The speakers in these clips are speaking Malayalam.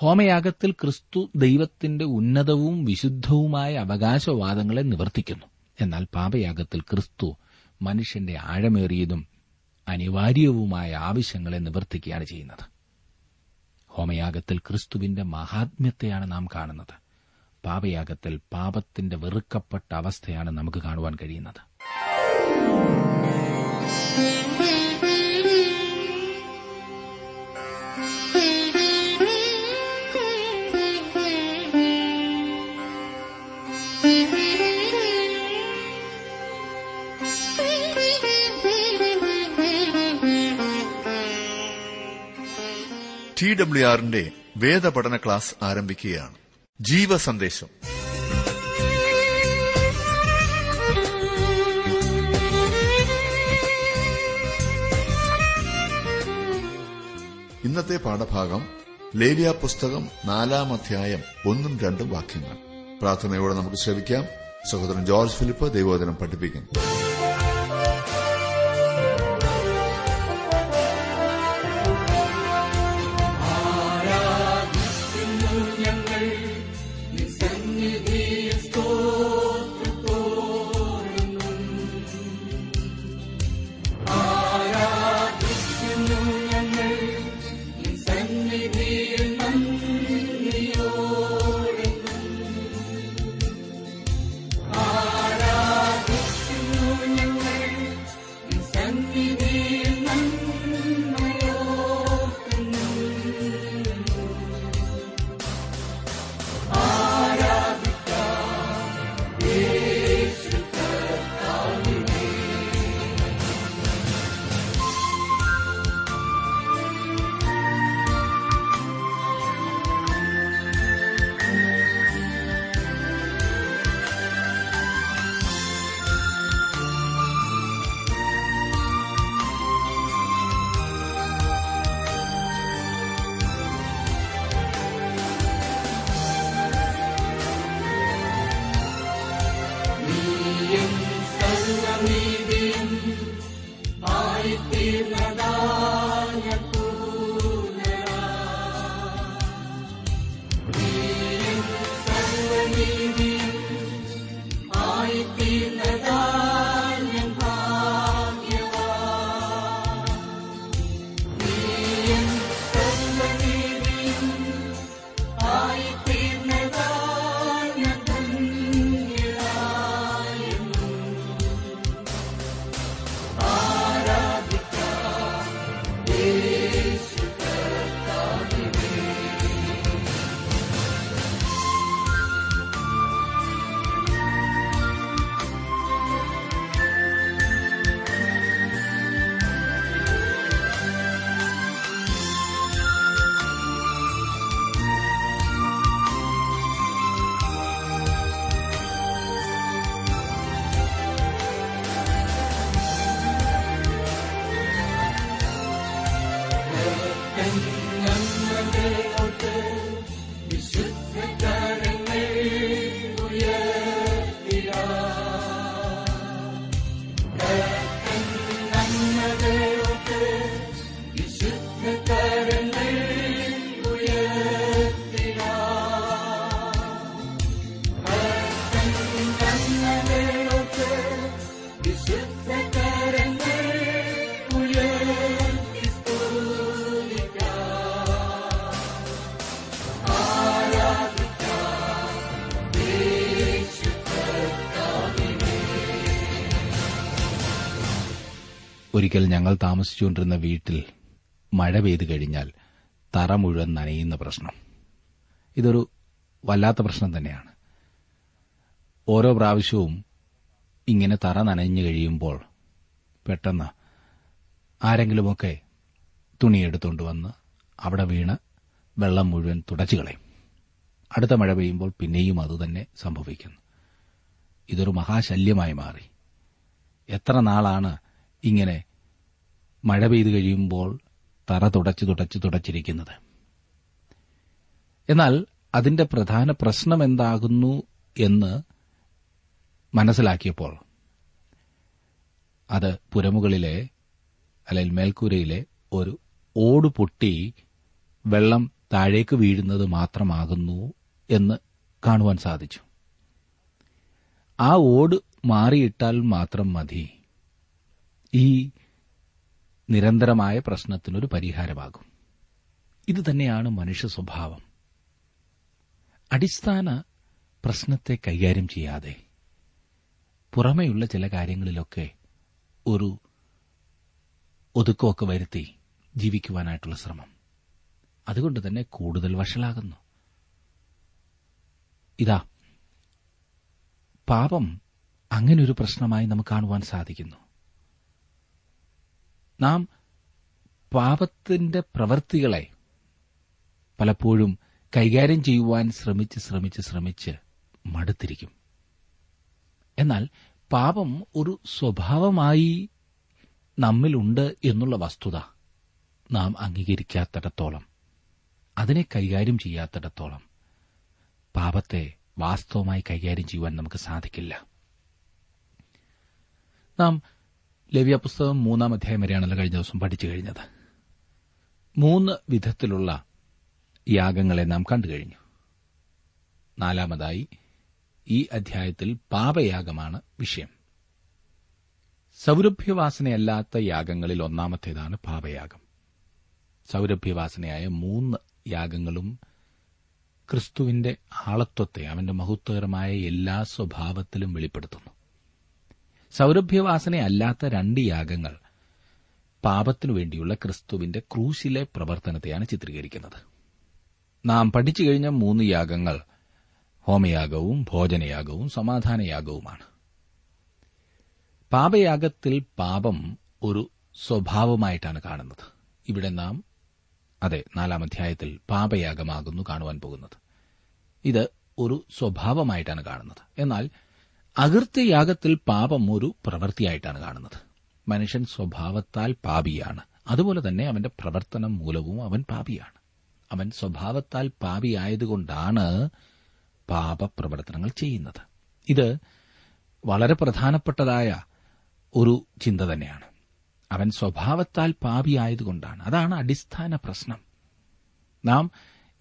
ഹോമയാഗത്തിൽ ക്രിസ്തു ദൈവത്തിന്റെ ഉന്നതവും വിശുദ്ധവുമായ അവകാശവാദങ്ങളെ നിവർത്തിക്കുന്നു. എന്നാൽ പാപയാഗത്തിൽ ക്രിസ്തു മനുഷ്യന്റെ ആഴമേറിയതും അനിവാര്യവുമായ ആവശ്യങ്ങളെ നിവർത്തിക്കുകയാണ് ചെയ്യുന്നത്. ഹോമയാഗത്തിൽ ക്രിസ്തുവിന്റെ മഹാത്മ്യത്തെയാണ് നാം കാണുന്നത്. പാപയാഗത്തിൽ പാപത്തിന്റെ വെറുക്കപ്പെട്ട അവസ്ഥയാണ് നമുക്ക് കാണുവാൻ കഴിയുന്നത്. ടി ഡബ്ല്യു ആറിന്റെ വേദപഠന ക്ലാസ് ആരംഭിക്കുകയാണ്. ജീവ സന്ദേശം ഇന്നത്തെ പാഠഭാഗം ലേലിയ പുസ്തകം നാലാം അധ്യായം ഒന്നും രണ്ടും വാക്യങ്ങൾ. പ്രാർത്ഥനയോടെ നമുക്ക് ശ്രമിക്കാം സഹോദരൻ ജോർജ് ഫിലിപ്പ് ദൈവോദനം പഠിപ്പിക്കും ഞങ്ങൾ താമസിച്ചുകൊണ്ടിരുന്ന വീട്ടിൽ മഴ പെയ്തു കഴിഞ്ഞാൽ തറ മുഴുവൻ നനയുന്ന പ്രശ്നം. ഇതൊരു വല്ലാത്ത പ്രശ്നം തന്നെയാണ്. ഓരോ പ്രാവശ്യവും ഇങ്ങനെ തറ നനഞ്ഞു കഴിയുമ്പോൾ പെട്ടെന്ന് ആരെങ്കിലുമൊക്കെ തുണിയെടുത്തുകൊണ്ട് വന്ന് അവിടെ വീണ് വെള്ളം മുഴുവൻ തുടച്ചു കളയും. അടുത്ത മഴ പെയ്യുമ്പോൾ പിന്നെയും അതുതന്നെ സംഭവിക്കുന്നു. ഇതൊരു മഹാശല്യമായി മാറി. എത്ര നാളാണ് ഇങ്ങനെ മഴ പെയ്തു കഴിയുമ്പോൾ തറ തുടച്ച് തുടച്ച് തുടച്ചിരിക്കുന്നത്. എന്നാൽ അതിന്റെ പ്രധാന പ്രശ്നം എന്താകുന്നു എന്ന് മനസ്സിലാക്കിയപ്പോൾ അത് പുരമുകളിലെ അല്ലെങ്കിൽ മേൽക്കൂരയിലെ ഒരു ഓട് പൊട്ടി വെള്ളം താഴേക്ക് വീഴുന്നത് മാത്രമാകുന്നു എന്ന് കാണുവാൻ സാധിച്ചു. ആ ഓട് മാറിയിട്ടാൽ മാത്രം മതി. ഈ നിരന്തരമായ പ്രശ്നത്തിനൊരു പരിഹാരമാകും. ഇതുതന്നെയാണ് മനുഷ്യ സ്വഭാവം. അടിസ്ഥാന പ്രശ്നത്തെ കൈകാര്യം ചെയ്യാതെ പുറമെയുള്ള ചില കാര്യങ്ങളിലൊക്കെ ഒരു ഒതുക്കമൊക്കെ വരുത്തി ജീവിക്കുവാനായിട്ടുള്ള ശ്രമം. അതുകൊണ്ട് തന്നെ കൂടുതൽ വഷളാകുന്നു. ഇതാ പാപം അങ്ങനെ ഒരു പ്രശ്നമായി നമുക്ക് കാണുവാൻ സാധിക്കുന്നു. നാം പാപത്തിന്റെ പ്രവൃത്തികളെ പലപ്പോഴും കൈകാര്യം ചെയ്യുവാൻ ശ്രമിച്ച് ശ്രമിച്ച് ശ്രമിച്ച് മടുത്തിരിക്കും. എന്നാൽ പാപം ഒരു സ്വഭാവമായി നമ്മിലുണ്ട് എന്നുള്ള വസ്തുത നാം അംഗീകരിക്കാത്തിടത്തോളം അതിനെ കൈകാര്യം ചെയ്യാത്തിടത്തോളം പാപത്തെ വാസ്തവമായി കൈകാര്യം ചെയ്യുവാൻ നമുക്ക് സാധിക്കില്ല. നാം ലവ്യ പുസ്തകം മൂന്നാം അധ്യായം വരെയാണല്ലോ കഴിഞ്ഞ ദിവസം പഠിച്ചു കഴിഞ്ഞത്. മൂന്ന് വിധത്തിലുള്ള യാഗങ്ങളെ നാം കണ്ടു കഴിഞ്ഞു. നാലാമതായി ഈ അധ്യായത്തിൽ പാപയാഗമാണ് വിഷയം. സൗരഭ്യവാസനയല്ലാത്ത യാഗങ്ങളിൽ ഒന്നാമത്തേതാണ് പാപയാഗം. സൗരഭ്യവാസനയായ മൂന്ന് യാഗങ്ങളും ക്രിസ്തുവിന്റെ ആളത്വത്തെ അവന്റെ മഹത്വകരമായ എല്ലാ സ്വഭാവത്തിലും വെളിപ്പെടുത്തുന്നു. സൗരഭ്യവാസനയല്ലാത്ത രണ്ട് യാഗങ്ങൾ പാപത്തിനു വേണ്ടിയുള്ള ക്രിസ്തുവിന്റെ ക്രൂശിലെ പ്രവർത്തനത്തെയാണ് ചിത്രീകരിക്കുന്നത്. നാം പഠിച്ചു കഴിഞ്ഞ മൂന്ന് യാഗങ്ങൾ ഹോമയാഗവും ഭോജനയാഗവും സമാധാനയാഗവുമാണ്. പാപയാഗത്തിൽ പാപം ഒരു സ്വഭാവമായിട്ടാണ് കാണുന്നത്. ഇവിടെ നാം അതെ നാലാം അധ്യായത്തിൽ പാപയാഗമാകുന്നു കാണുവാൻ പോകുന്നത്. ഇത് ഒരു സ്വഭാവമായിട്ടാണ് കാണുന്നത്. എന്നാൽ അകൃത്യയാഗത്തിൽ പാപം ഒരു പ്രവൃത്തിയായിട്ടാണ് കാണുന്നത്. മനുഷ്യൻ സ്വഭാവത്താൽ പാപിയാണ്. അതുപോലെ തന്നെ അവന്റെ പ്രവർത്തനം മൂലവും അവൻ പാപിയാണ്. അവൻ സ്വഭാവത്താൽ പാപിയായതുകൊണ്ടാണ് പാപപ്രവർത്തനങ്ങൾ ചെയ്യുന്നത്. ഇത് വളരെ പ്രധാനപ്പെട്ടതായ ഒരു ചിന്ത തന്നെയാണ്. അവൻ സ്വഭാവത്താൽ പാപിയായതുകൊണ്ടാണ്. അതാണ് അടിസ്ഥാന പ്രശ്നം. നാം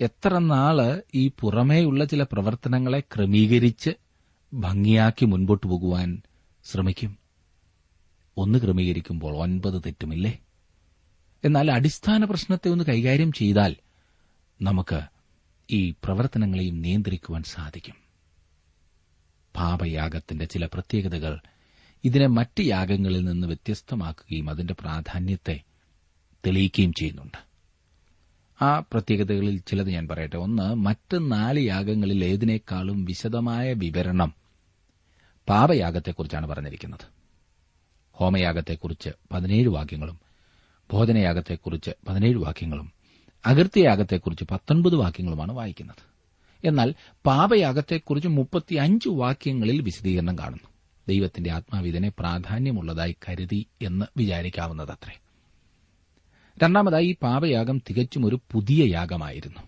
എത്ര നാൾ ഈ പുറമേയുള്ള ചില പ്രവർത്തനങ്ങളെ ക്രമീകരിച്ച് ഭംഗിയാക്കി മുൻപോട്ടു പോകുവാൻ ശ്രമിക്കും. ഒന്ന് ക്രമീകരിക്കുമ്പോൾ ഒൻപത് തെറ്റുമില്ലേ? എന്നാൽ അടിസ്ഥാന പ്രശ്നത്തെ ഒന്ന് കൈകാര്യം ചെയ്താൽ നമുക്ക് ഈ പ്രവർത്തനങ്ങളെയും നിയന്ത്രിക്കുവാൻ സാധിക്കും. പാപയാഗത്തിന്റെ ചില പ്രത്യേകതകൾ ഇതിനെ മറ്റ് യാഗങ്ങളിൽ നിന്ന് വ്യത്യസ്തമാക്കുകയും അതിന്റെ പ്രാധാന്യത്തെ തെളിയിക്കുകയും ചെയ്യുന്നുണ്ട്. ആ പ്രത്യേകതകളിൽ ചിലത് ഞാൻ പറയട്ടെ. ഒന്ന് മറ്റ് നാല് യാഗങ്ങളിൽ ഏതിനേക്കാളും വിശദമായ വിവരണം പാപയാഗത്തെക്കുറിച്ചാണ് പറഞ്ഞിരിക്കുന്നത്. ഹോമയാഗത്തെക്കുറിച്ച് പതിനേഴ് വാക്യങ്ങളും ഭോജനയാഗത്തെക്കുറിച്ച് പതിനേഴ് വാക്യങ്ങളും അകൃത്യയാഗത്തെക്കുറിച്ച് പത്തൊൻപത് വാക്യങ്ങളുമാണ് വായിക്കുന്നത്. എന്നാൽ പാപയാഗത്തെക്കുറിച്ച് മുപ്പത്തിയഞ്ച് വാക്യങ്ങളിൽ വിശദീകരണം കാണുന്നു. ദൈവത്തിന്റെ ആത്മാവിതിനെ പ്രാധാന്യമുള്ളതായി കരുതി എന്ന് വിചാരിക്കാവുന്നതത്രേ. രണ്ടാമതായി ഈ പാപയാഗം തികച്ചും ഒരു പുതിയ യാഗമായിരുന്നു.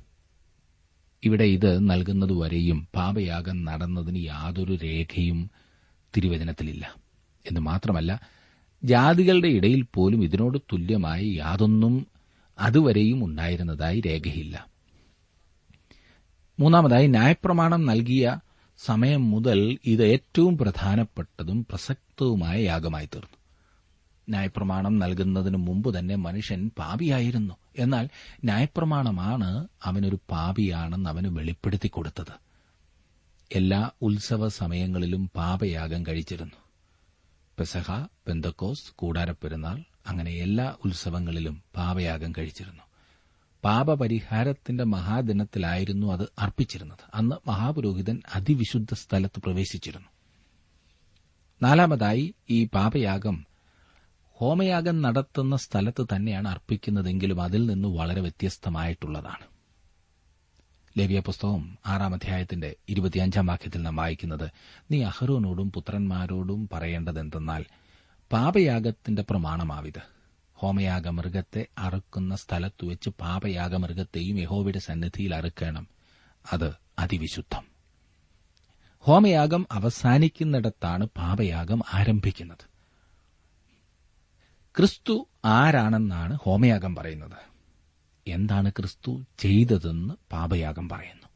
ഇവിടെ ഇത് നൽകുന്നതുവരെയും പാപയാഗം നടന്നതിന് യാതൊരു രേഖയും തിരുവചനത്തിലില്ല. എന്ന് മാത്രമല്ല ജാതികളുടെ ഇടയിൽ പോലും ഇതിനോട് തുല്യമായി യാതൊന്നും അതുവരെയും ഉണ്ടായിരുന്നതായി രേഖയില്ല. മൂന്നാമതായി ന്യായപ്രമാണം നൽകിയ സമയം മുതൽ ഇത് ഏറ്റവും പ്രധാനപ്പെട്ടതും പ്രസക്തവുമായ യാഗമായി തീർന്നു ന്യായപ്രമാണം നൽകുന്നതിന് മുമ്പ് തന്നെ മനുഷ്യൻ പാപിയായിരുന്നു. എന്നാൽ ന്യായപ്രമാണമാണ് അവനൊരു പാപിയാണെന്ന് അവന് വെളിപ്പെടുത്തി കൊടുത്തത്. എല്ലാ ഉത്സവ സമയങ്ങളിലും പാപയാഗം കഴിച്ചിരുന്നു. പെസഹ പെന്തക്കോസ് കൂടാരപ്പെരുന്നാൾ അങ്ങനെ എല്ലാ ഉത്സവങ്ങളിലും പാപയാഗം കഴിച്ചിരുന്നു. പാപപരിഹാരത്തിന്റെ മഹാദിനത്തിലായിരുന്നു അത് അർപ്പിച്ചിരുന്നത്. അന്ന് മഹാപുരോഹിതൻ അതിവിശുദ്ധ സ്ഥലത്ത് പ്രവേശിച്ചിരുന്നു. നാലാമതായി ഈ പാപയാഗം ഹോമയാഗം നടത്തുന്ന സ്ഥലത്ത് തന്നെയാണ് അർപ്പിക്കുന്നതെങ്കിലും അതിൽ നിന്ന് വളരെ വ്യത്യസ്തമായിട്ടുള്ളതാണ്. ലവ്യ പുസ്തകം ആറാം അധ്യായത്തിന്റെ ഇരുപത്തിയഞ്ചാം വാക്യത്തിൽ നാം വായിക്കുന്നത് നീ അഹ്റോനോടും പുത്രന്മാരോടും പറയേണ്ടതെന്തെന്നാൽ പാപയാഗത്തിന്റെ പ്രമാണമാവിത്. ഹോമയാഗ മൃഗത്തെ അറുക്കുന്ന സ്ഥലത്ത് വെച്ച് പാപയാഗ മൃഗത്തെയും യഹോവയുടെ സന്നിധിയിൽ അറുക്കണം. അത് അതിവിശുദ്ധം. ഹോമയാഗം അവസാനിക്കുന്നിടത്താണ് പാപയാഗം ആരംഭിക്കുന്നത്. ക്രിസ്തു ആരാണെന്നാണ് ഹോമയാഗം പറയുന്നത്? എന്താണ് ക്രിസ്തു ചെയ്തതെന്ന് പാപയാഗം പറയുന്നു.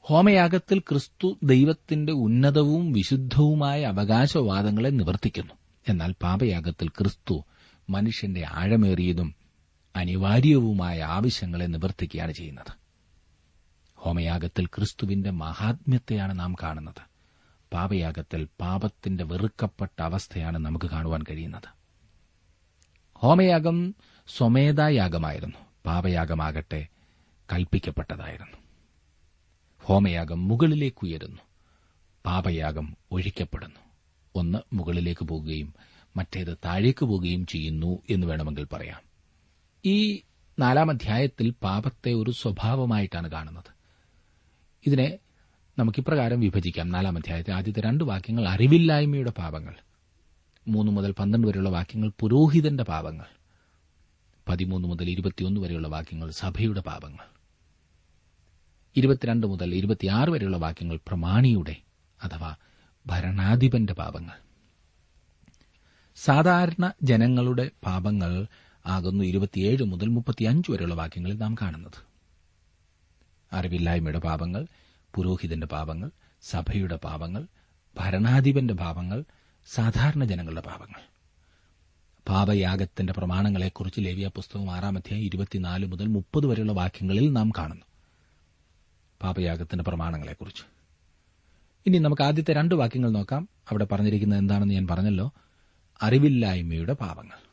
ഹോമയാഗത്തിൽ ക്രിസ്തു ദൈവത്തിന്റെ ഉന്നതവും വിശുദ്ധവുമായ അവകാശവാദങ്ങളെ നിവർത്തിക്കുന്നു. എന്നാൽ പാപയാഗത്തിൽ ക്രിസ്തു മനുഷ്യന്റെ ആഴമേറിയതും അനിവാര്യവുമായ ആവശ്യങ്ങളെ നിവർത്തിക്കുകയാണ് ചെയ്യുന്നത്. ഹോമയാഗത്തിൽ ക്രിസ്തുവിന്റെ മഹാത്മ്യത്തെയാണ് നാം കാണുന്നത്. പാപയാഗത്തിൽ പാപത്തിന്റെ വെറുക്കപ്പെട്ട അവസ്ഥയാണ് നമുക്ക് കാണുവാൻ കഴിയുന്നത്. ഹോമയാഗം സ്വമേധായാഗമായിരുന്നു. പാപയാഗമാകട്ടെ കൽപ്പിക്കപ്പെട്ടതായിരുന്നു. ഹോമയാഗം മുകളിലേക്ക് ഉയരുന്നു പാപയാഗം ഒഴിക്കപ്പെടുന്നു. ഒന്ന് മുകളിലേക്ക് പോകുകയും മറ്റേത് താഴേക്ക് പോവുകയും ചെയ്യുന്നു എന്ന് വേണമെങ്കിൽ പറയാം. ഈ നാലാം അധ്യായത്തിൽ പാപത്തെ ഒരു സ്വഭാവമായിട്ടാണ് കാണുന്നത്. ഇതിനെ നമുക്കിപ്രകാരം വിഭജിക്കാം. നാലാം അധ്യായത്തെ ആദ്യത്തെ രണ്ട് വാക്യങ്ങൾ അറിവില്ലായ്മയുടെ പാപങ്ങൾ. മൂന്ന് മുതൽ പന്ത്രണ്ട് വരെയുള്ള വാക്യങ്ങൾ പുരോഹിതന്റെ പാപങ്ങൾ. പതിമൂന്ന് മുതൽ ഇരുപത്തിയൊന്ന് വരെയുള്ള വാക്യങ്ങൾ സഭയുടെ പാപങ്ങൾ. ഇരുപത്തിരണ്ട് മുതൽ ഇരുപത്തിയാറ് വരെയുള്ള വാക്യങ്ങൾ പ്രമാണിയുടെ അഥവാ ഭരണാധിപന്റെ പാപങ്ങൾ. സാധാരണ ജനങ്ങളുടെ പാപങ്ങൾ ആകുന്നു ഇരുപത്തിയേഴ് മുതൽ മുപ്പത്തിയഞ്ച് വരെയുള്ള വാക്യങ്ങളിൽ നാം കാണുന്നത്. അറിവില്ലായ്മയുടെ പാപങ്ങൾ പുരോഹിതന്റെ പാപങ്ങൾ സഭയുടെ പാപങ്ങൾ ഭരണാധിപന്റെ പാപങ്ങൾ സാധാരണ ജനങ്ങളുടെ പാപങ്ങൾ. പാപയാഗത്തിന്റെ പ്രമാണങ്ങളെക്കുറിച്ച് ലേവിയ പുസ്തകം ആറാം അധ്യായം ഇരുപത്തിനാല് മുതൽ മുപ്പത് വരെയുള്ള വാക്യങ്ങളിൽ നാം കാണുന്നു. പാപയാഗത്തിന്റെ പ്രമാണങ്ങളെക്കുറിച്ച്. ഇനി നമുക്ക് ആദ്യത്തെ രണ്ട് വാക്യങ്ങൾ നോക്കാം. അവിടെ പറഞ്ഞിരിക്കുന്നത് എന്താണെന്ന് ഞാൻ പറഞ്ഞല്ലോ. അറിവില്ലായ്മയുടെ പാപങ്ങൾ.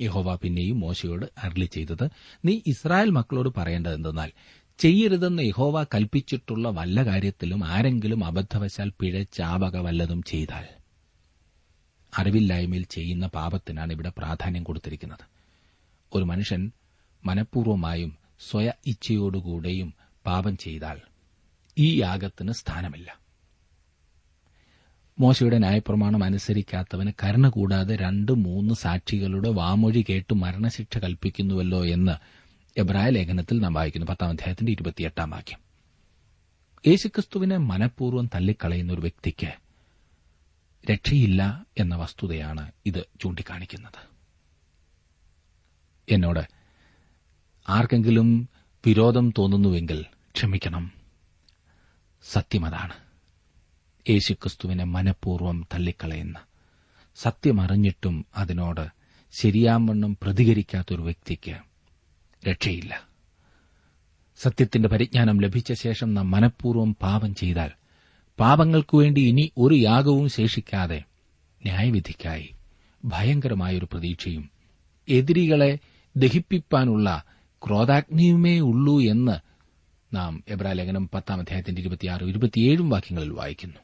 യഹോവ പിന്നെയും മോശയോട് അരളി ചെയ്തത് നീ ഇസ്രായേൽ മക്കളോട് പറയേണ്ടത് എന്തെന്നാൽ ചെയ്യരുതെന്ന് യഹോവ കൽപ്പിച്ചിട്ടുള്ള വല്ല കാര്യത്തിലും ആരെങ്കിലും അബദ്ധവശാൽ പിഴച്ചാവക വല്ലതും ചെയ്താൽ. അറിവില്ലായ്മയിൽ ചെയ്യുന്ന പാപത്തിനാണ് ഇവിടെ പ്രാധാന്യം കൊടുത്തിരിക്കുന്നത്. ഒരു മനുഷ്യൻ മനഃപൂർവമായും സ്വയ ഇച്ഛയോടുകൂടെയും പാപം ചെയ്താൽ ഈ യാഗത്തിന് സ്ഥാനമില്ല. മോശയുടെ ന്യായപ്രമാണം അനുസരിക്കാത്തവന് കരുണ കൂടാതെ രണ്ട് മൂന്ന് സാക്ഷികളുടെ വാമൊഴി കേട്ട് മരണശിക്ഷ കൽപ്പിക്കുന്നുവല്ലോ എന്ന് എബ്രായ ലേഖനത്തിൽ നാം വായിക്കുന്നു. പത്താം അധ്യായത്തിന്റെ ഇരുപത്തിയെട്ടാം വാക്യം. യേശുക്രിസ്തുവിനെ മനഃപൂർവം തള്ളിക്കളയുന്ന ഒരു വ്യക്തിക്ക് രക്ഷയില്ല എന്ന വസ്തുതയാണ് ഇത് ചൂണ്ടിക്കാണിക്കുന്നത്. എന്നോട് ആർക്കെങ്കിലും വിരോധം തോന്നുന്നുവെങ്കിൽ ക്ഷമിക്കണം. സത്യമതാണ് യേശുക്രിസ്തുവിനെ മനഃപൂർവം തള്ളിക്കളയുന്ന സത്യമറിഞ്ഞിട്ടും അതിനോട് ശരിയാവണ്ണം പ്രതികരിക്കാത്തൊരു വ്യക്തിക്ക് രക്ഷയില്ല. സത്യത്തിന്റെ പരിജ്ഞാനം ലഭിച്ച ശേഷം നാം മനഃപൂർവം പാപം ചെയ്താൽ പാപങ്ങൾക്കു വേണ്ടി ഇനി ഒരു യാഗവും ശേഷിക്കാതെ ന്യായവിധിക്കായി ഭയങ്കരമായൊരു പ്രതീക്ഷയും എതിരികളെ ദഹിപ്പിക്കാനുള്ള ക്രോധാഗ്നിയുമേ ഉള്ളൂ എന്ന് നാം എബ്രാലേഖനം പത്താം അധ്യായത്തിന്റെ ഇരുപത്തിയാറ് ഇരുപത്തിയേഴും വാക്യങ്ങളിൽ വായിക്കുന്നു.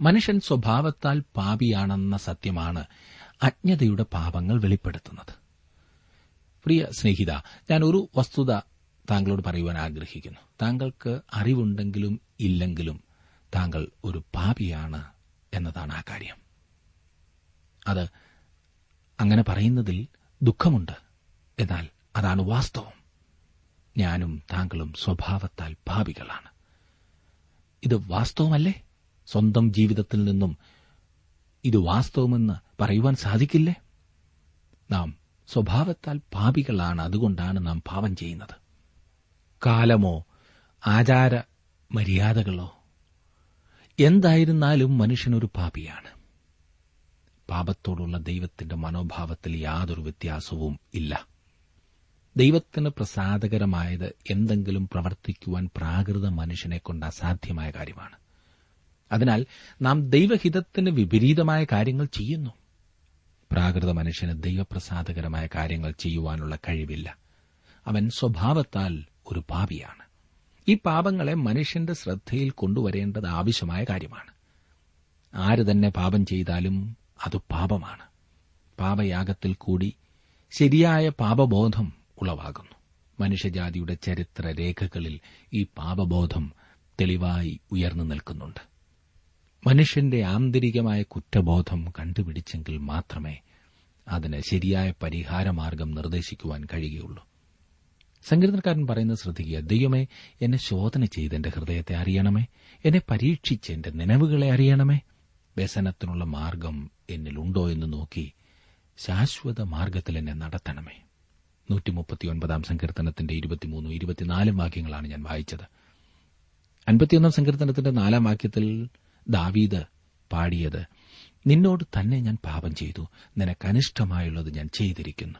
മനുഷ്യൻ സ്വഭാവത്താൽ പാപിയാണെന്ന സത്യമാണ് അജ്ഞതയുടെ പാപങ്ങൾ വെളിപ്പെടുത്തുന്നത്. പ്രിയ സ്നേഹിത ഞാൻ ഒരു വസ്തുത താങ്കളോട് പറയുവാൻ ആഗ്രഹിക്കുന്നു. താങ്കൾക്ക് അറിവുണ്ടെങ്കിലും ഇല്ലെങ്കിലും താങ്കൾ ഒരു പാപിയാണ് എന്നതാണ് ആ കാര്യം. അത് അങ്ങനെ പറയുന്നതിൽ ദുഃഖമുണ്ട്. എന്നാൽ അതാണ് വാസ്തവം. ഞാനും താങ്കളും സ്വഭാവത്താൽ പാപികളാണ്. ഇത് വാസ്തവമല്ലേ? സ്വന്തം ജീവിതത്തിൽ നിന്നും ഇത് വാസ്തവമെന്ന് പറയുവാൻ സാധിക്കില്ലേ? നാം സ്വഭാവത്താൽ പാപികളാണ് അതുകൊണ്ടാണ് നാം പാപം ചെയ്യുന്നത്. കാലമോ ആചാര മര്യാദകളോ. എന്തായിരുന്നാലും മനുഷ്യനൊരു പാപിയാണ്. പാപത്തോടുള്ള ദൈവത്തിന്റെ മനോഭാവത്തിൽ യാതൊരു വ്യത്യാസവും ഇല്ല. ദൈവത്തിന് പ്രസാദകരമായത് എന്തെങ്കിലും പ്രവർത്തിക്കുവാൻ പ്രാകൃത മനുഷ്യനെ കൊണ്ട് അസാധ്യമായ കാര്യമാണ്. അതിനാൽ നാം ദൈവഹിതത്തിന് വിപരീതമായ കാര്യങ്ങൾ ചെയ്യുന്നു. പ്രാകൃത മനുഷ്യന് ദൈവപ്രസാദകരമായ കാര്യങ്ങൾ ചെയ്യുവാനുള്ള കഴിവില്ല. അവൻ സ്വഭാവത്താൽ ഒരു പാപിയാണ്. ഈ പാപങ്ങളെ മനുഷ്യന്റെ ശ്രദ്ധയിൽ കൊണ്ടുവരേണ്ടത് ആവശ്യമായ കാര്യമാണ്. ആര് തന്നെ പാപം ചെയ്താലും അത് പാപമാണ്. പാപയാഗത്തിൽ കൂടി ശരിയായ പാപബോധം ഉളവാകുന്നു. മനുഷ്യജാതിയുടെ ചരിത്ര രേഖകളിൽ ഈ പാപബോധം തെളിവായി ഉയർന്നു നിൽക്കുന്നുണ്ട്. മനുഷ്യന്റെ ആന്തരികമായ കുറ്റബോധം കണ്ടുപിടിച്ചെങ്കിൽ മാത്രമേ അതിന് ശരിയായ പരിഹാരമാർഗം നിർദ്ദേശിക്കുവാൻ കഴിയുകയുള്ളൂ. സങ്കീർത്തനക്കാരൻ പറയുന്നത് ശ്രദ്ധിക്കുക. ദൈവമേ എന്നെ ശോധന ചെയ്ത് എന്റെ ഹൃദയത്തെ അറിയണമേ. എന്നെ പരീക്ഷിച്ച് എന്റെ നിലവുകളെ അറിയണമേ. വ്യസനത്തിനുള്ള മാർഗം എന്നിലുണ്ടോ എന്ന് നോക്കി ശാശ്വത മാർഗത്തിൽ എന്നെ നടത്തണമേ. നൂറ്റി മുപ്പത്തിയൊൻപതാം സങ്കീർത്തനത്തിന്റെ ഇരുപത്തിമൂന്നും ഇരുപത്തിനാലും വാക്യങ്ങളാണ് ഞാൻ വായിച്ചത്. അൻപത്തിയൊന്നാം സങ്കീർത്തനത്തിന്റെ നാലാം വാക്യത്തിൽ ദാവീദ് പാടിയത് നിന്നോട് തന്നെ ഞാൻ പാപം ചെയ്തു. നിനക്കനിഷ്ടമായുള്ളത് ഞാൻ ചെയ്തിരിക്കുന്നു.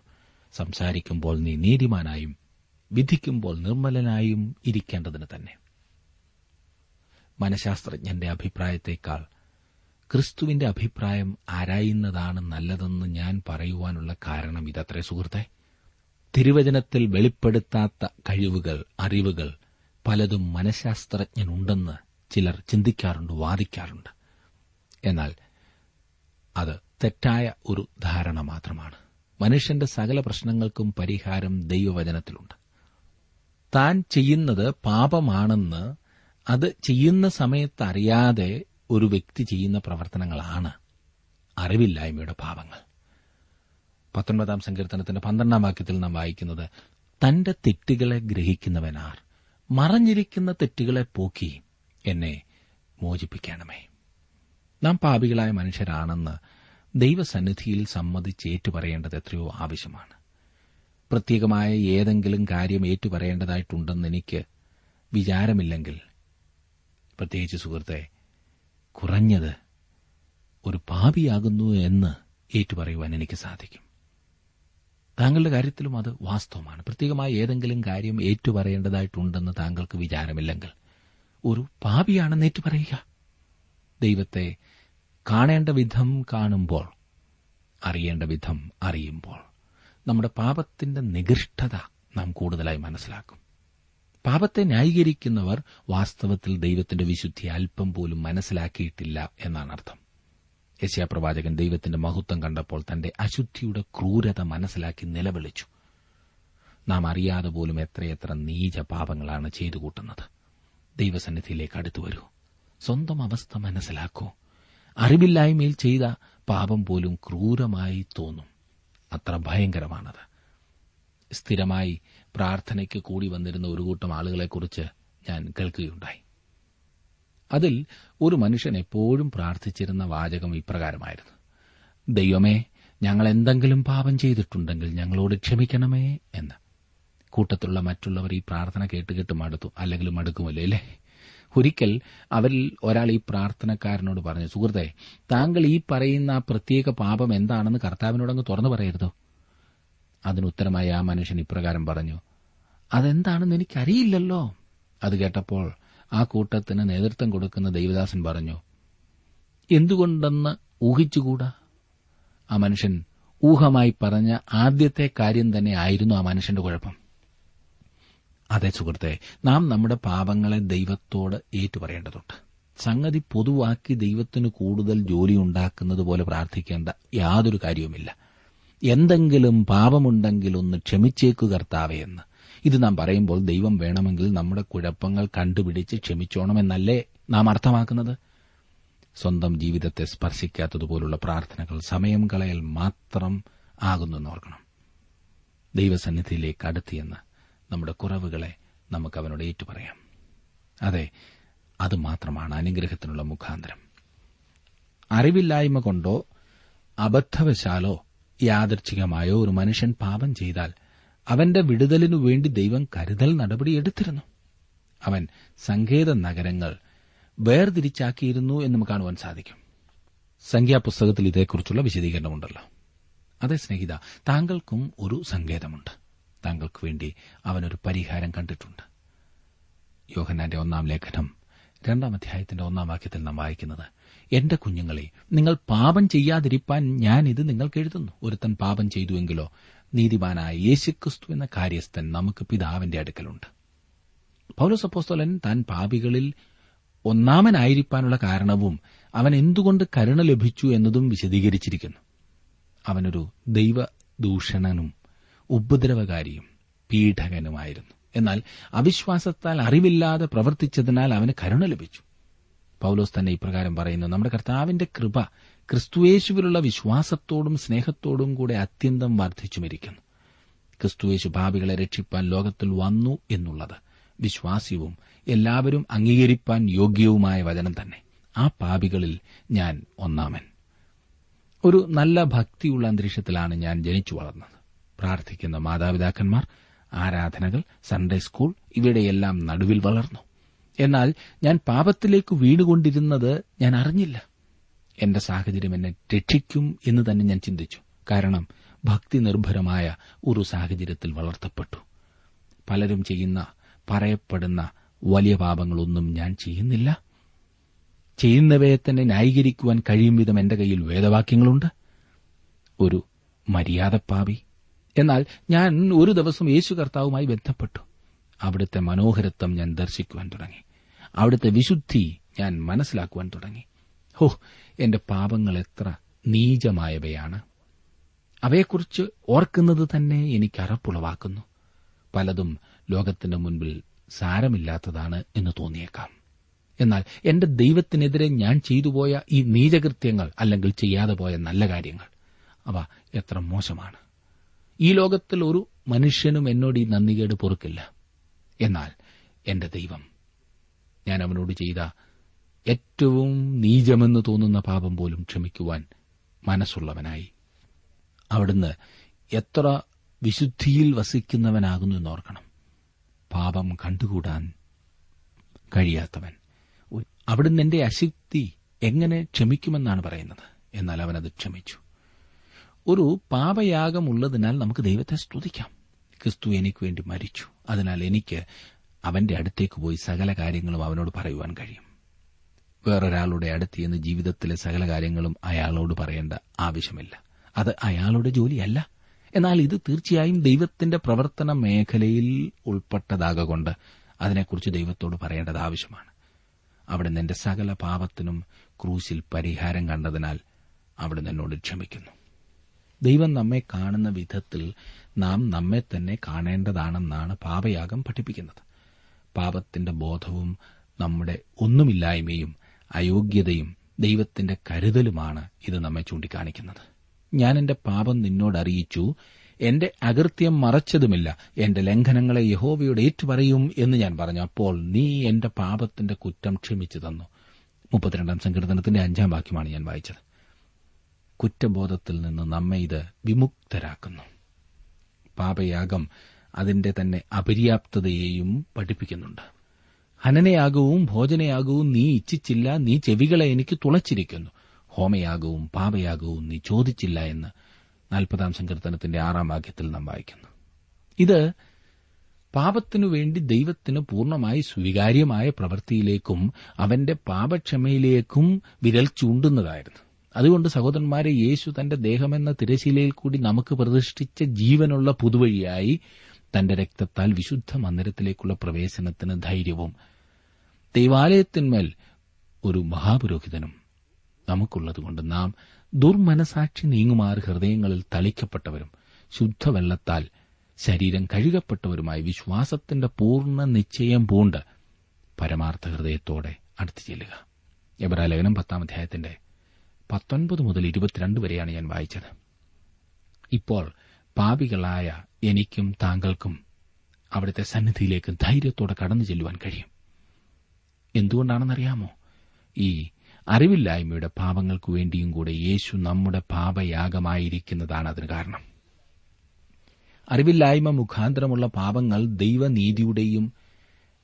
സംസാരിക്കുമ്പോൾ നീ നീതിമാനായും വിധിക്കുമ്പോൾ നിർമ്മലനായും ഇരിക്കേണ്ടതിന് തന്നെ. മനഃശാസ്ത്രജ്ഞന്റെ അഭിപ്രായത്തേക്കാൾ ക്രിസ്തുവിന്റെ അഭിപ്രായം ആരായുന്നതാണ് നല്ലതെന്ന് ഞാൻ പറയുവാനുള്ള കാരണം ഇതത്രേ സുഹൃത്തെ. തിരുവചനത്തിൽ വെളിപ്പെടുത്താത്ത കഴിവുകൾ അറിവുകൾ പലതും മനഃശാസ്ത്രജ്ഞനുണ്ടെന്ന് ചിലർ ചിന്തിക്കാറുണ്ട് വാദിക്കാറുണ്ട്. എന്നാൽ അത് തെറ്റായ ഒരു ധാരണ മാത്രമാണ്. മനുഷ്യന്റെ സകല പ്രശ്നങ്ങൾക്കും പരിഹാരം ദൈവവചനത്തിലുണ്ട്. താൻ ചെയ്യുന്നത് പാപമാണെന്ന് അത് ചെയ്യുന്ന സമയത്ത് അറിയാതെ ഒരു വ്യക്തി ചെയ്യുന്ന പ്രവർത്തനങ്ങളാണ് അറിവില്ലായ്മയുടെ പാപങ്ങൾ. പത്തൊൻപതാം സങ്കീർത്തനത്തിന്റെ പന്ത്രണ്ടാം വാക്യത്തിൽ നാം വായിക്കുന്നത് തന്റെ തെറ്റുകളെ ഗ്രഹിക്കുന്നവനാർ മറഞ്ഞിരിക്കുന്ന തെറ്റുകളെ പോക്കി എന്നെ മോചിപ്പിക്കണമേ. നാം പാപികളായ മനുഷ്യരാണെന്ന് ദൈവസന്നിധിയിൽ സമ്മതിച്ച് ഏറ്റുപറയേണ്ടത് എത്രയോ ആവശ്യമാണ്. പ്രത്യേകമായ ഏതെങ്കിലും കാര്യം ഏറ്റുപറയേണ്ടതായിട്ടുണ്ടെന്ന് എനിക്ക് വിചാരമില്ലെങ്കിൽ പ്രത്യേകിച്ച് സുഹൃത്തെ കുറഞ്ഞത് ഒരു പാപിയാകുന്നു എന്ന് ഏറ്റുപറയുവാൻ എനിക്ക് സാധിക്കും. താങ്കളുടെ കാര്യത്തിലും അത് വാസ്തവമാണ്. പ്രത്യേകമായി ഏതെങ്കിലും കാര്യം ഏറ്റുപറയേണ്ടതായിട്ടുണ്ടെന്ന് താങ്കൾക്ക് വിചാരമില്ലെങ്കിൽ ഒരു പാപിയാണെന്ന് ഏറ്റുപറയുക. ദൈവത്തെ കാണേണ്ട വിധം കാണുമ്പോൾ അറിയേണ്ട വിധം അറിയുമ്പോൾ. നമ്മുടെ പാപത്തിന്റെ നികൃഷ്ടത നാം കൂടുതലായി മനസ്സിലാക്കും. പാപത്തെ ന്യായീകരിക്കുന്നവർ വാസ്തവത്തിൽ ദൈവത്തിന്റെ വിശുദ്ധി അല്പം പോലും മനസ്സിലാക്കിയിട്ടില്ല എന്നാണ് അർത്ഥം. യശയാപ്രവാചകൻ ദൈവത്തിന്റെ മഹത്വം കണ്ടപ്പോൾ തന്റെ അശുദ്ധിയുടെ ക്രൂരത മനസ്സിലാക്കി നിലവിളിച്ചു. നാം അറിയാതെ പോലും എത്രയെത്ര നീച പാപങ്ങളാണ് ചെയ്തു കൂട്ടുന്നത്. ദൈവസന്നിധിയിലേക്ക് അടുത്തു വരൂ. സ്വന്തം അവസ്ഥ മനസ്സിലാക്കൂ. അറിവില്ലായ്മയിൽ ചെയ്ത പാപം പോലും ക്രൂരമായി തോന്നും. അത്ര ഭയങ്കരമാണത്. സ്ഥിരമായി പ്രാർത്ഥനയ്ക്ക് കൂടി വന്നിരുന്ന ഒരു കൂട്ടം ആളുകളെക്കുറിച്ച് ഞാൻ കേൾക്കുകയുണ്ടായി. അതിൽ ഒരു മനുഷ്യൻ എപ്പോഴും പ്രാർത്ഥിച്ചിരുന്ന വാചകം ഇപ്രകാരമായിരുന്നു. ദൈവമേ ഞങ്ങൾ എന്തെങ്കിലും പാപം ചെയ്തിട്ടുണ്ടെങ്കിൽ ഞങ്ങളോട് ക്ഷമിക്കണമേ എന്ന്. കൂട്ടത്തിലുള്ള മറ്റുള്ളവർ ഈ പ്രാർത്ഥന കേട്ട് കേട്ട് മടുത്തു. അല്ലെങ്കിൽ മടുക്കുമല്ലേ അല്ലേ? ഒരിക്കൽ അവരിൽ ഒരാൾ ഈ പ്രാർത്ഥനക്കാരനോട് പറഞ്ഞു സുഹൃത്തെ താങ്കൾ ഈ പറയുന്ന പ്രത്യേക പാപം എന്താണെന്ന് കർത്താവിനോടങ്ങ് തുറന്നു പറയരുതോ? അതിനുത്തരമായി ആ മനുഷ്യൻ ഇപ്രകാരം പറഞ്ഞു അതെന്താണെന്ന് എനിക്കറിയില്ലല്ലോ. അത് കേട്ടപ്പോൾ ആ കൂട്ടത്തിന് നേതൃത്വം കൊടുക്കുന്ന ദൈവദാസൻ പറഞ്ഞു എന്തുകൊണ്ടെന്ന് ഊഹിച്ചുകൂടാ? ആ മനുഷ്യൻ ഊഹമായി പറഞ്ഞ ആദ്യത്തെ കാര്യം തന്നെ ആയിരുന്നു ആ മനുഷ്യന്റെ കുഴപ്പം. അതെ സുഹൃത്തെ നാം നമ്മുടെ പാപങ്ങളെ ദൈവത്തോട് ഏറ്റുപറയേണ്ടതുണ്ട്. സംഗതി പൊതുവാക്കി ദൈവത്തിന് കൂടുതൽ ജോലി ഉണ്ടാക്കുന്നത് പോലെ പ്രാർത്ഥിക്കേണ്ട യാതൊരു കാര്യവുമില്ല. എന്തെങ്കിലും പാപമുണ്ടെങ്കിൽ ഒന്ന് ക്ഷമിച്ചേക്കു കർത്താവേ എന്ന്. ഇത് നാം പറയുമ്പോൾ ദൈവം വേണമെങ്കിൽ നമ്മുടെ കുഴപ്പങ്ങൾ കണ്ടുപിടിച്ച് ക്ഷമിച്ചോണമെന്നല്ലേ നാം അർത്ഥമാക്കുന്നത്? സ്വന്തം ജീവിതത്തെ സ്പർശിക്കാത്തതുപോലുള്ള പ്രാർത്ഥനകൾ സമയം കളയൽ മാത്രം ആകുന്നു ഓർക്കണം. ദൈവസന്നിധിയിലേക്ക് അടുത്തിയെന്ന് നമ്മുടെ കുറവുകളെ നമുക്ക് അവനോട് ഏറ്റുപറയാം. അതെ അത് മാത്രമാണ് അനുഗ്രഹത്തിനുള്ള മുഖാന്തരം. അറിവില്ലായ്മ കൊണ്ടോ അബദ്ധവശാലോ യാദർച്ഛികമായോ ഒരു മനുഷ്യൻ പാപം ചെയ്താൽ അവന്റെ വിടുതലിനു വേണ്ടി ദൈവം കരുതൽ നടപടിയെടുത്തിരുന്നു അവൻ സങ്കേത നഗരങ്ങൾ വേർതിരിച്ചാക്കിയിരുന്നു എന്ന് കാണുവാൻ സാധിക്കും. സംഖ്യാപുസ്തകത്തിൽ ഇതേക്കുറിച്ചുള്ള വിശദീകരണമുണ്ടല്ലോ. അതെ സ്നേഹിത താങ്കൾക്കും ഒരു സങ്കേതമുണ്ട്. താങ്കൾക്ക് വേണ്ടി അവനൊരു പരിഹാരം കണ്ടിട്ടുണ്ട്. യോഹനാന്റെ ഒന്നാം ലേഖനം രണ്ടാം അധ്യായത്തിന്റെ ഒന്നാം വാക്യത്തിൽ നാം വായിക്കുന്നത് എന്റെ കുഞ്ഞുങ്ങളെ നിങ്ങൾ പാപം ചെയ്യാതിരിപ്പാൻ ഞാൻ ഇത് നിങ്ങൾക്ക് എഴുതുന്നു. ഒരുത്തൻ പാപം ചെയ്തുവെങ്കിലോ നീതിമാനായ യേശുക്രിസ്തു എന്ന കാര്യസ്ഥൻ നമുക്ക് പിതാവിന്റെ അടുക്കലുണ്ട്. പൌലസപ്പോസ്തോലൻ താൻ പാപികളിൽ ഒന്നാമനായിരിക്കാനുള്ള കാരണവും അവൻ എന്തുകൊണ്ട് കരുണ ലഭിച്ചു എന്നതും വിശദീകരിച്ചിരിക്കുന്നു. അവനൊരു ദൈവദൂഷണനും ഉപദ്രവകാരിയും പീഡകനുമായിരുന്നു. എന്നാൽ അവിശ്വാസത്താൽ അറിവില്ലാതെ പ്രവർത്തിച്ചതിനാൽ അവന് കരുണ ലഭിച്ചു. പൌലോസ് തന്നെ ഇപ്രകാരം പറയുന്നു നമ്മുടെ കർത്താവിന്റെ കൃപ ക്രിസ്തുയേശുവിലുള്ള വിശ്വാസത്തോടും സ്നേഹത്തോടും കൂടെ അത്യന്തം വർദ്ധിച്ചുമിരിക്കുന്നു. ക്രിസ്തുയേശു ഭാവികളെ രക്ഷിപ്പാൻ ലോകത്തിൽ വന്നു എന്നുള്ളത് വിശ്വാസ്യവും എല്ലാവരും അംഗീകരിപ്പാൻ യോഗ്യവുമായ വചനം തന്നെ. ആ പാപികളിൽ ഞാൻ ഒന്നാമൻ. ഒരു നല്ല ഭക്തിയുള്ള അന്തരീക്ഷത്തിലാണ് ഞാൻ ജനിച്ചു വളർന്നത്. പ്രാർത്ഥിക്കുന്ന മാതാപിതാക്കന്മാർ ആരാധനകൾ സൺഡേ സ്കൂൾ ഇവയുടെയെല്ലാം നടുവിൽ വളർന്നു. എന്നാൽ ഞാൻ പാപത്തിലേക്ക് വീണുകൊണ്ടിരുന്നത് ഞാൻ അറിഞ്ഞില്ല. എന്റെ സാഹചര്യം എന്നെ രക്ഷിക്കും എന്ന് തന്നെ ഞാൻ ചിന്തിച്ചു. കാരണം ഭക്തി നിർഭരമായ ഒരു സാഹചര്യത്തിൽ വളർത്തപ്പെട്ടു. പലരും ചെയ്യുന്ന പറയപ്പെടുന്ന വലിയ പാപങ്ങളൊന്നും ഞാൻ ചെയ്യുന്നില്ല. ചെയ്യുന്നവയെ തന്നെ ന്യായീകരിക്കുവാൻ കഴിയും വിധം എന്റെ കയ്യിൽ വേദവാക്യങ്ങളുണ്ട്. ഒരു മര്യാദപ്പാവി എന്നാൽ ഞാൻ ഒരു ദിവസം യേശു കർത്താവുമായി ബന്ധപ്പെട്ടു. അവിടുത്തെ മനോഹരത്വം ഞാൻ ദർശിക്കുവാൻ തുടങ്ങി. അവിടുത്തെ വിശുദ്ധി ഞാൻ മനസ്സിലാക്കുവാൻ തുടങ്ങി. ഹോ എന്റെ പാപങ്ങൾ എത്ര നീചമായവയാണ്. അവയെക്കുറിച്ച് ഓർക്കുന്നത് തന്നെ എനിക്ക് അറപ്പുളവാക്കുന്നു. പലതും ലോകത്തിന്റെ മുൻപിൽ സാരമില്ലാത്തതാണ് എന്ന് തോന്നിയേക്കാം. എന്നാൽ എന്റെ ദൈവത്തിനെതിരെ ഞാൻ ചെയ്തുപോയ ഈ നീചകൃത്യങ്ങൾ അല്ലെങ്കിൽ ചെയ്യാതെ പോയ നല്ല കാര്യങ്ങൾ അവ എത്ര മോശമാണ്. ഈ ലോകത്തിൽ ഒരു മനുഷ്യനും എന്നോട് ഈ നന്ദികേട് പൊറുക്കില്ല. എന്നാൽ എന്റെ ദൈവം ഞാൻ അവനോട് ചെയ്ത ഏറ്റവും നീചമെന്ന് തോന്നുന്ന പാപം പോലും ക്ഷമിക്കുവാൻ മനസ്സുള്ളവനായി. അവിടുന്ന് എത്ര വിശുദ്ധിയിൽ വസിക്കുന്നവനാകുന്നു എന്നോർക്കണം. പാപം കണ്ടുകൂടാൻ കഴിയാത്തവൻ. അവിടുന്ന് എന്റെ അശക്തി എങ്ങനെ ക്ഷമിക്കുമെന്നാണ് പറയുന്നത്. എന്നാൽ അവനത് ക്ഷമിച്ചു. ഒരു പാപയാഗമുള്ളതിനാൽ നമുക്ക് ദൈവത്തെ സ്തുതിക്കാം. ക്രിസ്തു എനിക്ക് വേണ്ടി മരിച്ചു. അതിനാൽ എനിക്ക് അവന്റെ അടുത്തേക്ക് പോയി സകല കാര്യങ്ങളും അവനോട് പറയുവാൻ കഴിയും. വേറൊരാളുടെ അടുത്ത് എന്ന് ജീവിതത്തിലെ സകല കാര്യങ്ങളും അയാളോട് പറയേണ്ട ആവശ്യമില്ല. അത് അയാളുടെ ജോലിയല്ല. എന്നാൽ ഇത് തീർച്ചയായും ദൈവത്തിന്റെ പ്രവർത്തന മേഖലയിൽ ഉൾപ്പെട്ടതാകൊണ്ട് അതിനെക്കുറിച്ച് ദൈവത്തോട് പറയേണ്ടത് ആവശ്യമാണ്. അവിടെ നിന്റെ സകല പാപത്തിനും ക്രൂശിൽ പരിഹാരം കണ്ടതിനാൽ അവിടെ നിന്നോട് ക്ഷമിക്കുന്നു. ദൈവം നമ്മെ കാണുന്ന വിധത്തിൽ നാം നമ്മെ തന്നെ കാണേണ്ടതാണെന്നാണ് പാപയാഗം പഠിപ്പിക്കുന്നത്. പാപത്തിന്റെ ബോധവും നമ്മുടെ ഒന്നുമില്ലായ്മയും അയോഗ്യതയും ദൈവത്തിന്റെ കരുതലുമാണ് ഇത് നമ്മെ ചൂണ്ടിക്കാണിക്കുന്നത്. ഞാൻ എന്റെ പാപം നിന്നോട് അറിയിച്ചു എന്റെ അകൃത്യം മറച്ചതുമില്ല എന്റെ ലംഘനങ്ങളെ യഹോവയോട് ഏറ്റുപറയും എന്ന് ഞാൻ പറഞ്ഞു. അപ്പോൾ നീ എന്റെ പാപത്തിന്റെ കുറ്റം ക്ഷമിച്ചു തന്നു. മുപ്പത്തിരണ്ടാം സങ്കീർത്തനത്തിന്റെ അഞ്ചാം വാക്യമാണ് ഞാൻ വായിച്ചത്. കുറ്റബോധത്തിൽ നിന്ന് നമ്മെ ഇത് വിമുക്തരാക്കുന്നു. പാപയാഗം അതിന്റെ തന്നെ അപര്യാപ്തതയെയും പഠിപ്പിക്കുന്നുണ്ട്. ഹനനയാഗവും ഭോജനയാഗവും നീ ഇച്ഛിച്ചില്ല നീ ചെവികളെ എനിക്ക് തുളച്ചിരിക്കുന്നു. ഹോമയാഗവും പാപയാഗവും നീ ചോദിച്ചില്ല എന്ന് നാൽപ്പതാം സങ്കീർത്തനത്തിന്റെ ആറാം വാക്യത്തിൽ നാം വായിക്കുന്നു. ഇത് പാപത്തിനു വേണ്ടി ദൈവത്തിന് പൂർണമായി സ്വീകാര്യമായ പ്രവൃത്തിയിലേക്കും അവന്റെ പാപക്ഷമയിലേക്കും വിരൽ ചൂണ്ടുന്നതായിരുന്നു. അതുകൊണ്ട് സഹോദരന്മാരെ യേശു തന്റെ ദേഹമെന്ന തിരശീലയിൽ കൂടി നമുക്ക് പ്രതിഷ്ഠിച്ച ജീവനുള്ള പുതുവഴിയായി തന്റെ രക്തത്താൽ വിശുദ്ധ മന്ദിരത്തിലേക്കുള്ള പ്രവേശനത്തിന് ധൈര്യവും ദൈവാലയത്തിന്മേൽ ഒരു മഹാപുരോഹിതനും നമുക്കുള്ളതുകൊണ്ട് നാം ദുർമനസാക്ഷി നീങ്ങുമാർ ഹൃദയങ്ങളിൽ തളിക്കപ്പെട്ടവരും ശുദ്ധവെള്ളത്താൽ ശരീരം കഴുകപ്പെട്ടവരുമായി വിശ്വാസത്തിന്റെ പൂർണ നിശ്ചയം പൂണ്ട് പരമാർത്ഥ ഹൃദയത്തോടെ അടുത്തു ചെല്ലുക. എബ്രാലേഖനം പത്താം അധ്യായത്തിന്റെ പത്തൊൻപത് മുതൽ ഇരുപത്തിരണ്ട് വരെയാണ് ഞാൻ വായിച്ചത്. ഇപ്പോൾ പാപികളായ എനിക്കും താങ്കൾക്കും അവിടുത്തെ സന്നിധിയിലേക്ക് ധൈര്യത്തോടെ കടന്നു ചെല്ലുവാൻ കഴിയും. എന്തുകൊണ്ടാണെന്നറിയാമോ? ഈ അറിവില്ലായ്മയുടെ പാപങ്ങൾക്കു വേണ്ടിയും കൂടെ യേശു നമ്മുടെ പാപയാഗമായിരിക്കുന്നതാണ് അതിന് കാരണം. അറിവില്ലായ്മ മുഖാന്തരമുള്ള പാപങ്ങൾ ദൈവനീതിയുടെയും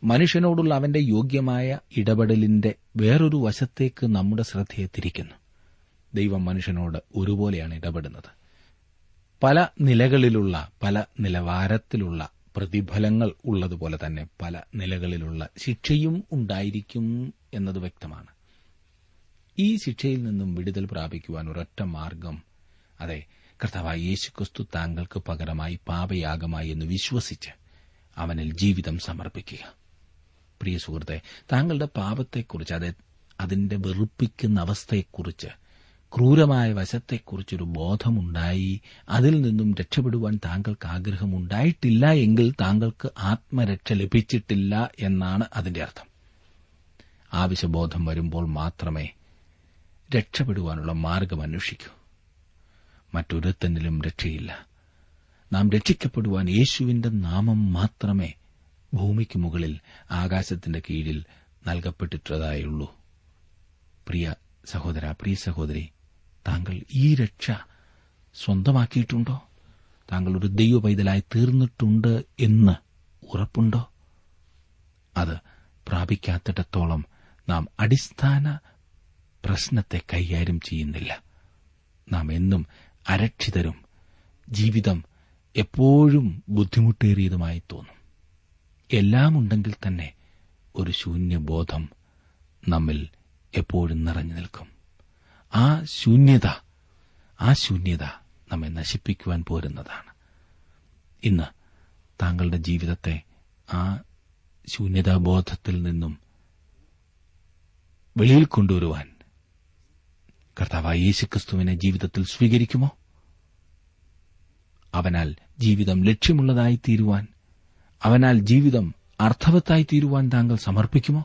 മനുഷ്യനോടുള്ള അവന്റെ യോഗ്യമായ ഇടപെടലിന്റെ വേറൊരു വശത്തേക്ക് നമ്മുടെ ശ്രദ്ധയെ തിരിക്കുന്നു ദൈവം മനുഷ്യനോട് ഒരുപോലെയാണ് ഇടപെടുന്നത്. പല നിലകളിലുള്ള പല നിലവാരത്തിലുള്ള പ്രതിഫലങ്ങൾ ഉള്ളതുപോലെ തന്നെ പല നിലകളിലുള്ള ശിക്ഷയും ഉണ്ടായിരിക്കും എന്നത് വ്യക്തമാണ്. ഈ ശിക്ഷയിൽ നിന്നും വിടുതൽ പ്രാപിക്കുവാൻ ഒരൊറ്റ മാർഗം അതെ കർത്താവായ യേശുക്രിസ്തു താങ്കൾക്ക് പകരമായി പാപയാഗമായി എന്ന് വിശ്വസിച്ച് അവനിൽ ജീവിതം സമർപ്പിക്കുക. പ്രിയ സുഹൃത്തെ താങ്കളുടെ പാപത്തെക്കുറിച്ച് അതെ അതിന്റെ വെറുപ്പിക്കുന്ന അവസ്ഥയെക്കുറിച്ച് ക്രൂരമായ വശത്തെക്കുറിച്ചൊരു ബോധമുണ്ടായി അതിൽ നിന്നും രക്ഷപ്പെടുവാൻ താങ്കൾക്ക് ആഗ്രഹമുണ്ടായിട്ടില്ല എങ്കിൽ താങ്കൾക്ക് ആത്മരക്ഷ ലഭിച്ചിട്ടില്ല എന്നാണ് അതിന്റെ അർത്ഥം. ആവശ്യബോധം വരുമ്പോൾ മാത്രമേ രക്ഷപ്പെടുവാനുള്ള മാർഗം അന്വേഷിക്കൂ. മറ്റൊരുത്തനിലും രക്ഷയില്ല. നാം രക്ഷിക്കപ്പെടുവാൻ യേശുവിന്റെ നാമം മാത്രമേ ഭൂമിക്ക് മുകളിൽ ആകാശത്തിന്റെ കീഴിൽ നൽകപ്പെട്ടിട്ടതായുള്ളൂ. പ്രിയ സഹോദര പ്രിയ സഹോദരി താങ്കൾ ഈ രക്ഷ സ്വന്തമാക്കിയിട്ടുണ്ടോ? താങ്കൾ ഒരു ദൈവ പൈതലായി തീർന്നിട്ടുണ്ട് എന്ന് ഉറപ്പുണ്ടോ? അത് പ്രാപിക്കാത്തിടത്തോളം നാം അടിസ്ഥാന പ്രശ്നത്തെ കൈകാര്യം ചെയ്യുന്നില്ല. നാം എന്നും അരക്ഷിതരും ജീവിതം എപ്പോഴും ബുദ്ധിമുട്ടേറിയതുമായി തോന്നും. എല്ലാം ഉണ്ടെങ്കിൽ തന്നെ ഒരു ശൂന്യബോധം നമ്മിൽ എപ്പോഴും നിറഞ്ഞു നിൽക്കും. ആ ശൂന്യത ആ ശൂന്യത നമ്മെ നശിപ്പിക്കുവാൻ പോരുന്നതാണ്. ഇന്ന് താങ്കളുടെ ജീവിതത്തെ ആ ശൂന്യതാബോധത്തിൽ നിന്നും വെളിയിൽ കൊണ്ടുവരുവാൻ കർത്താവായ യേശുക്രിസ്തുവിനെ ജീവിതത്തിൽ സ്വീകരിക്കുമോ? അവനാൽ ജീവിതം ലക്ഷ്യമുള്ളതായി തീരുവാൻ അവനാൽ ജീവിതം അർത്ഥവത്തായി തീരുവാൻ താങ്കൾ സമർപ്പിക്കുമോ?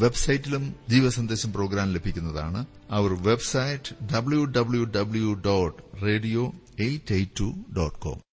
വെബ്സൈറ്റിലും ജീവസന്ദേശം പ്രോഗ്രാം ലഭിക്കുന്നതാണ്. അവർ website W W W dot radio eight eight two dot com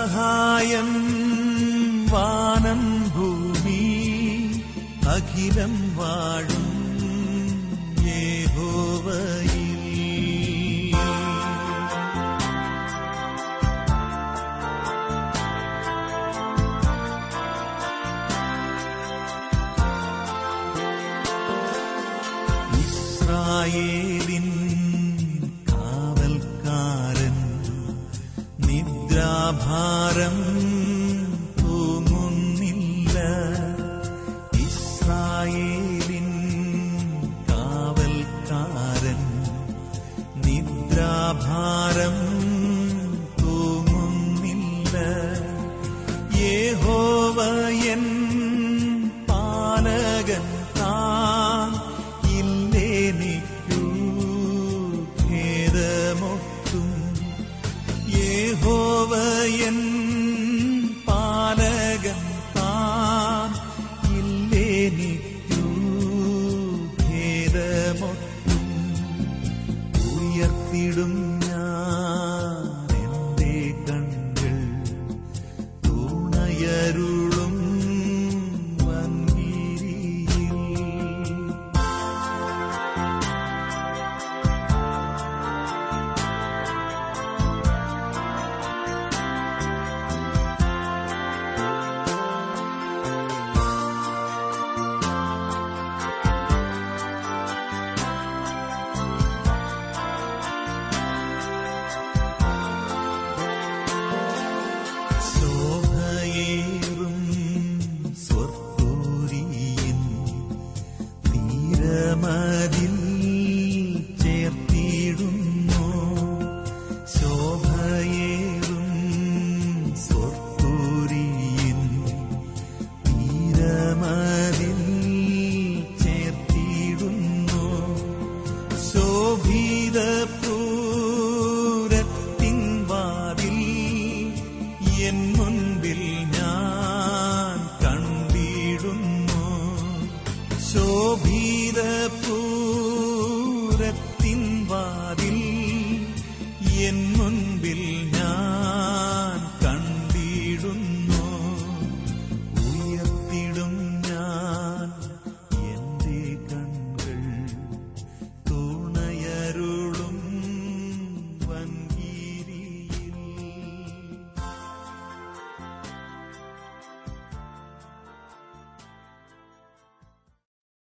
സഹായം വാനം ഭൂമി അഖിലം വാഴും ஏகோவ என்